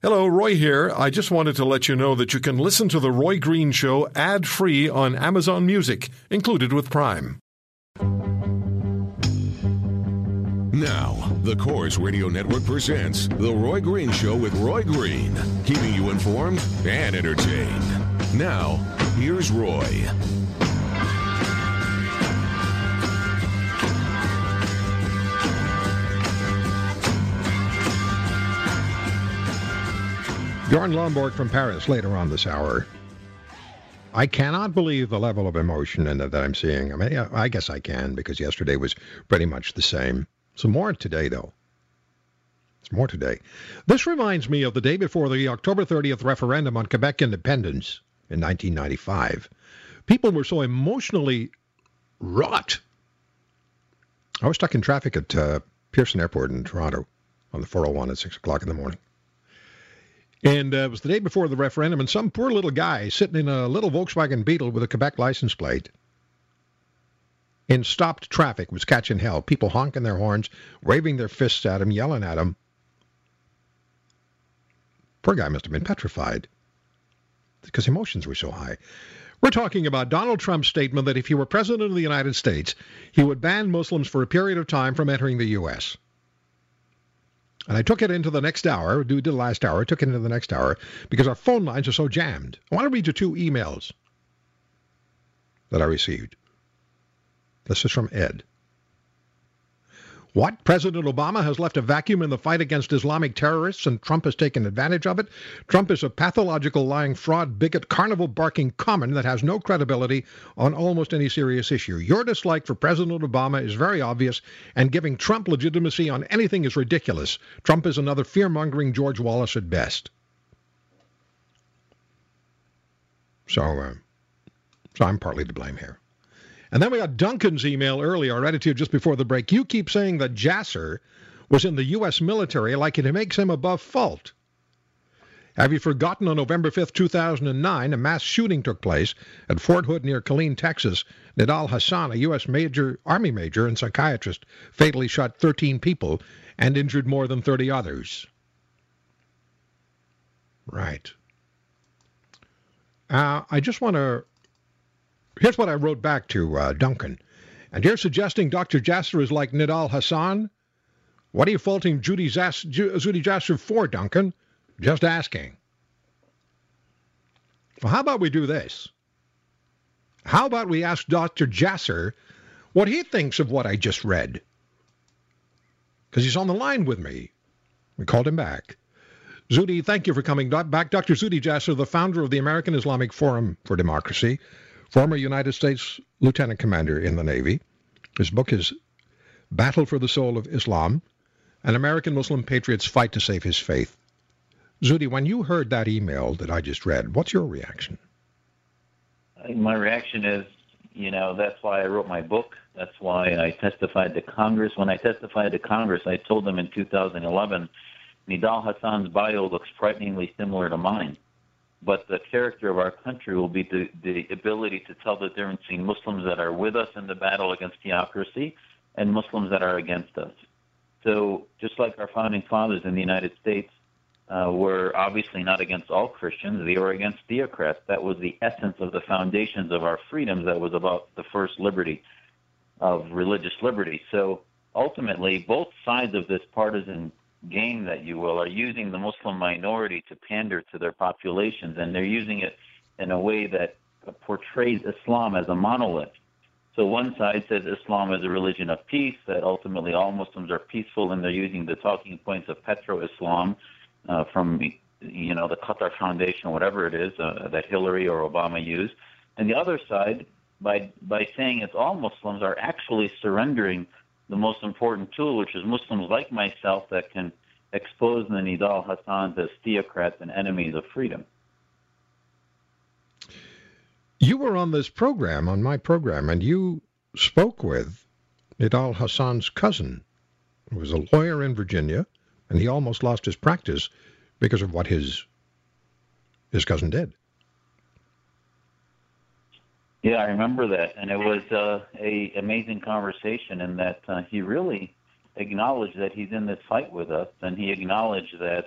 Hello, Roy here. I just wanted to let you know that you can listen to The Roy Green Show ad free on Amazon Music, included with Prime. Now, the Corus Radio Network presents The Roy Green Show with Roy Green, keeping you informed and entertained. Now, here's Roy. Bjorn Lomborg from Paris later on this hour. I cannot believe the level of emotion that I'm seeing. I mean, I guess I can because yesterday was pretty much the same. So more today, though. It's more today. This reminds me of the day before the October 30th referendum on Quebec independence in 1995. People were so emotionally wrought. I was stuck in traffic at uh, Pearson Airport in Toronto on the 401 at 6 o'clock in the morning. And uh, it was the day before the referendum, and some poor little guy sitting in a little Volkswagen Beetle with a Quebec license plate in stopped traffic was catching hell. People honking their horns, waving their fists at him, yelling at him. Poor guy must have been petrified because emotions were so high. We're talking about Donald Trump's statement that if he were president of the United States, he would ban Muslims for a period of time from entering the U.S. And I took it into the next hour, did the last hour, I took it into the next hour because our phone lines are so jammed. I want to read you two emails that I received. This is from Ed. What? President Obama has left a vacuum in the fight against Islamic terrorists and Trump has taken advantage of it? Trump is a pathological, lying, fraud, bigot, carnival barking common that has no credibility on almost any serious issue. Your dislike for President Obama is very obvious, and giving Trump legitimacy on anything is ridiculous. Trump is another fear mongering George Wallace at best. So, uh, so I'm partly to blame here. And then we got Duncan's email earlier, our attitude just before the break. You keep saying that Jasser was in the U.S. military like it makes him above fault. Have you forgotten on November 5, 2009, a mass shooting took place at Fort Hood near Killeen, Texas? Nidal Hasan, a U.S. Major, Army major and psychiatrist, fatally shot 13 people and injured more than 30 others. Right. Uh, I just want to Here's what I wrote back to uh, Duncan. And you're suggesting Dr. Jasser is like Nidal Hasan? What are you faulting Judy, Zass, Judy Jasser for, Duncan? Just asking. Well, how about we do this? How about we ask Dr. Jasser what he thinks of what I just read? Because he's on the line with me. We called him back. Zuhdi, thank you for coming back. Dr. Zuhdi Jasser, the founder of the American Islamic Forum for Democracy, former United States lieutenant commander in the Navy. His book is Battle for the Soul of Islam An American Muslim Patriot's Fight to Save His Faith. Zuhdi, when you heard that email that I just read, what's your reaction? My reaction is, you know, that's why I wrote my book. That's why I testified to Congress. When I testified to Congress, I told them in 2011, Nidal Hasan's bio looks frighteningly similar to mine but the character of our country will be the, the ability to tell the difference between Muslims that are with us in the battle against theocracy and Muslims that are against us. So, just like our founding fathers in the United States uh, were obviously not against all Christians, they were against theocrats. That was the essence of the foundations of our freedoms. That was about the first liberty of religious liberty. So, ultimately, both sides of this partisan game that you will are using the Muslim minority to pander to their populations, and they're using it in a way that portrays Islam as a monolith. So one side says Islam is a religion of peace, that ultimately all Muslims are peaceful, and they're using the talking points of petro-Islam uh, from you know the Qatar Foundation, whatever it is uh, that Hillary or Obama used, and the other side by by saying it's all Muslims are actually surrendering the most important tool, which is Muslims like myself that can expose the Nidal Hasans as theocrats and enemies of freedom. You were on this program, on my program, and you spoke with Nidal Hasan's cousin, who was a lawyer in Virginia, and he almost lost his practice because of what his his cousin did. Yeah, I remember that, and it was uh, a amazing conversation in that uh, he really acknowledged that he's in this fight with us, and he acknowledged that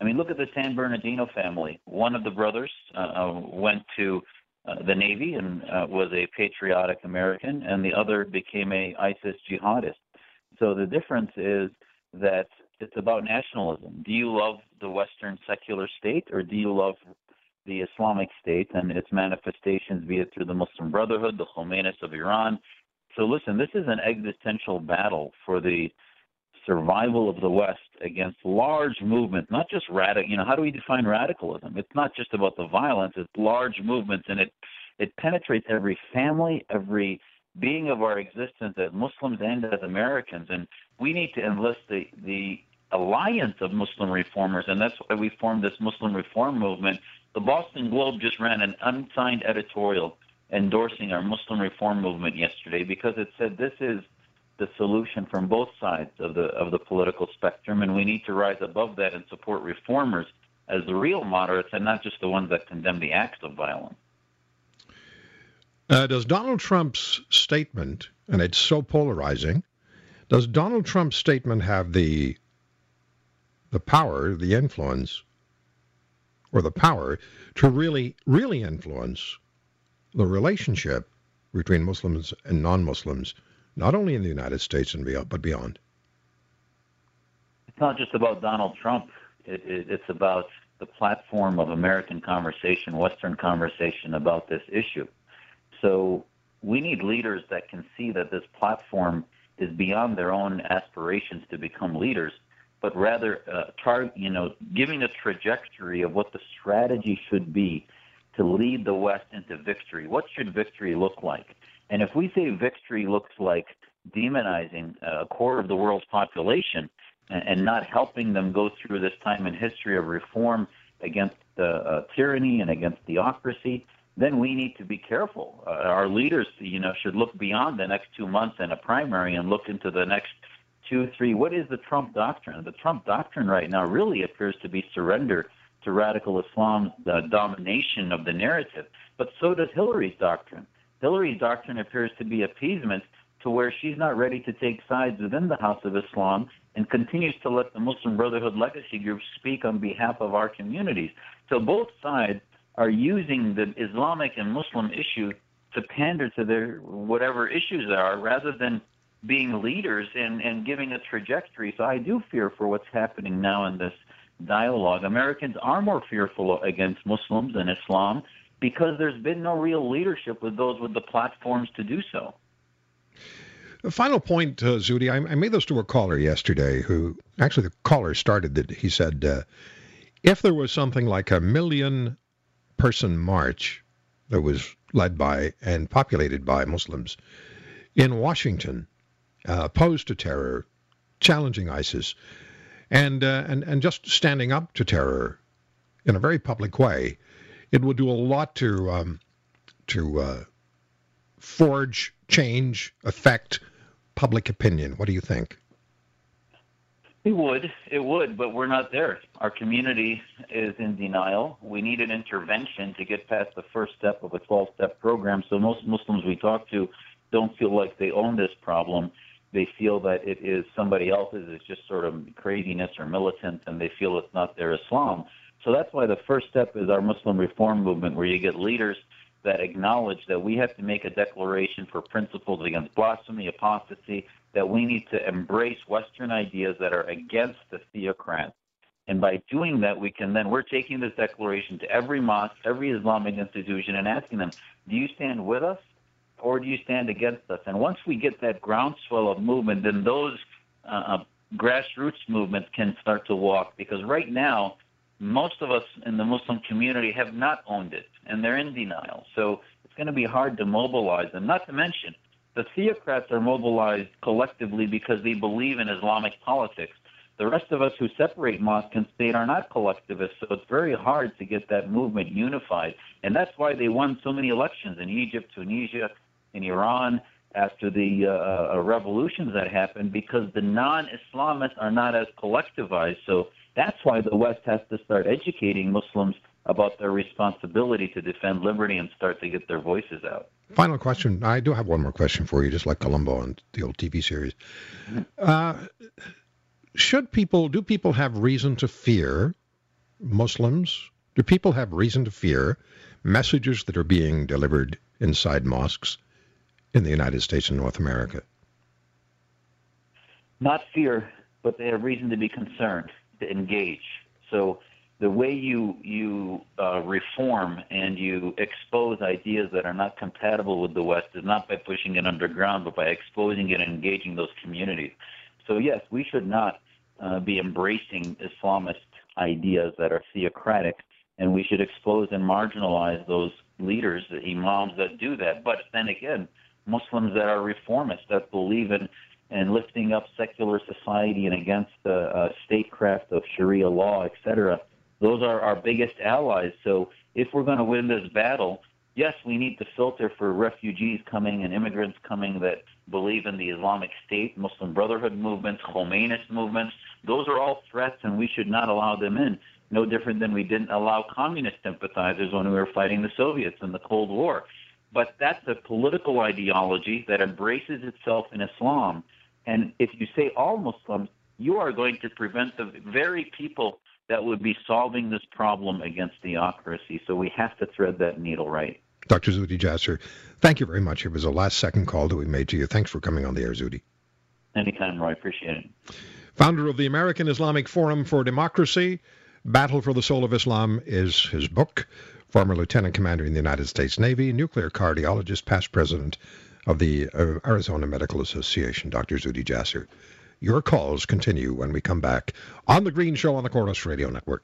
I mean, look at the San Bernardino family. One of the brothers uh, uh went to uh, the Navy and uh, was a patriotic American, and the other became a ISIS jihadist. So the difference is that it's about nationalism. Do you love the Western secular state, or do you love the Islamic State and its manifestations, be it through the Muslim Brotherhood, the Khomeinis of Iran? So listen, this is an existential battle for the survival of the West against large movements, not just radical. You know, how do we define radicalism? It's not just about the violence; it's large movements, and it it penetrates every family, every being of our existence as Muslims and as Americans. And we need to enlist the the alliance of Muslim reformers, and that's why we formed this Muslim reform movement. The Boston Globe just ran an unsigned editorial endorsing our Muslim reform movement yesterday because it said this is the solution from both sides of the of the political spectrum, and we need to rise above that and support reformers as the real moderates and not just the ones that condemn the acts of violence. Uh, does Donald Trump's statement, and it's so polarizing, does Donald Trump's statement have the the power, the influence, or the power to really, really influence the relationship between Muslims and non-Muslims not only in the United States and beyond, but beyond. It's not just about Donald Trump. It, it, it's about the platform of American conversation, Western conversation about this issue. So we need leaders that can see that this platform is beyond their own aspirations to become leaders, but rather, uh, tar- you know, giving a trajectory of what the strategy should be to lead the West into victory. What should victory look like? And if we say victory looks like demonizing a quarter of the world's population and, not helping them go through this time in history of reform against uh, uh, tyranny and against theocracy, then we need to be careful. Uh, our leaders, you know, should look beyond the next two months and a primary and look into the next two, three. What is the Trump doctrine? The Trump doctrine right now really appears to be surrender to radical Islam's uh, domination of the narrative. But so does Hillary's doctrine. Hillary's doctrine appears to be appeasement to where she's not ready to take sides within the House of Islam and continues to let the Muslim Brotherhood legacy group speak on behalf of our communities. So both sides are using the Islamic and Muslim issue to pander to their whatever issues there are rather than being leaders and, and giving a trajectory. So I do fear for what's happening now in this dialogue. Americans are more fearful against Muslims and Islam because there's been no real leadership with those with the platforms to do so. Final point, uh, Zuhdi, I, I, made this to a caller yesterday who actually the caller started that he said, uh, if there was something like a million person march that was led by and populated by Muslims in Washington, opposed to terror, challenging ISIS, and, uh, and, and just standing up to terror in a very public way, it would do a lot to um, to uh, forge, change, affect public opinion. What do you think? It would, it would, but we're not there. Our community is in denial. We need an intervention to get past the first step of a 12-step program. So most Muslims we talk to don't feel like they own this problem. They feel that it is somebody else's. It's just sort of craziness or militant, and they feel it's not their Islam. So that's why the first step is our Muslim reform movement, where you get leaders that acknowledge that we have to make a declaration for principles against blasphemy, apostasy, that we need to embrace Western ideas that are against the theocrats. And by doing that, we can then, we're taking this declaration to every mosque, every Islamic institution, and asking them, do you stand with us or do you stand against us? And once we get that groundswell of movement, then those uh, uh grassroots movements can start to walk. Because right now, most of us in the Muslim community have not owned it, and they're in denial. So it's going to be hard to mobilize them. Not to mention, the theocrats are mobilized collectively because they believe in Islamic politics. The rest of us who separate mosque and state are not collectivists, so it's very hard to get that movement unified. And that's why they won so many elections in Egypt, Tunisia, in Iran after the uh, uh revolutions that happened because the non Islamists are not as collectivized. So that's why the West has to start educating Muslims about their responsibility to defend liberty and start to get their voices out. Final question. I do have one more question for you, just like Columbo on the old TV series. Uh, should people, do people have reason to fear Muslims? Do people have reason to fear messages that are being delivered inside mosques in the United States and North America? Not fear, but they have reason to be concerned, to engage. So the way you you uh, reform and you expose ideas that are not compatible with the West is not by pushing it underground, but by exposing it and engaging those communities. So yes, we should not uh, be embracing Islamist ideas that are theocratic, and we should expose and marginalize those leaders, the imams that do that. But then again, Muslims that are reformists that believe in and lifting up secular society and against the uh, statecraft of Sharia law, etc. Those are our biggest allies. So if we're going to win this battle, yes, we need to filter for refugees coming and immigrants coming that believe in the Islamic State, Muslim Brotherhood movements, Khomeinist movements. Those are all threats, and we should not allow them in. No different than we didn't allow communist sympathizers when we were fighting the Soviets in the Cold War. But that's a political ideology that embraces itself in Islam. And if you say all Muslims, you are going to prevent the very people that would be solving this problem against theocracy. So we have to thread that needle right. Dr. Zuhdi Jasser, thank you very much. It was a last second call that we made to you. Thanks for coming on the air, Zuhdi. Anytime, Roy. Appreciate it. Founder of the American Islamic Forum for Democracy, Battle for the Soul of Islam is his book. Former Lieutenant Commander in the United States Navy, nuclear cardiologist, past president of the uh, Arizona Medical Association, Dr. Zuhdi Jasser. Your calls continue when we come back on The Green Show on the Corus Radio Network.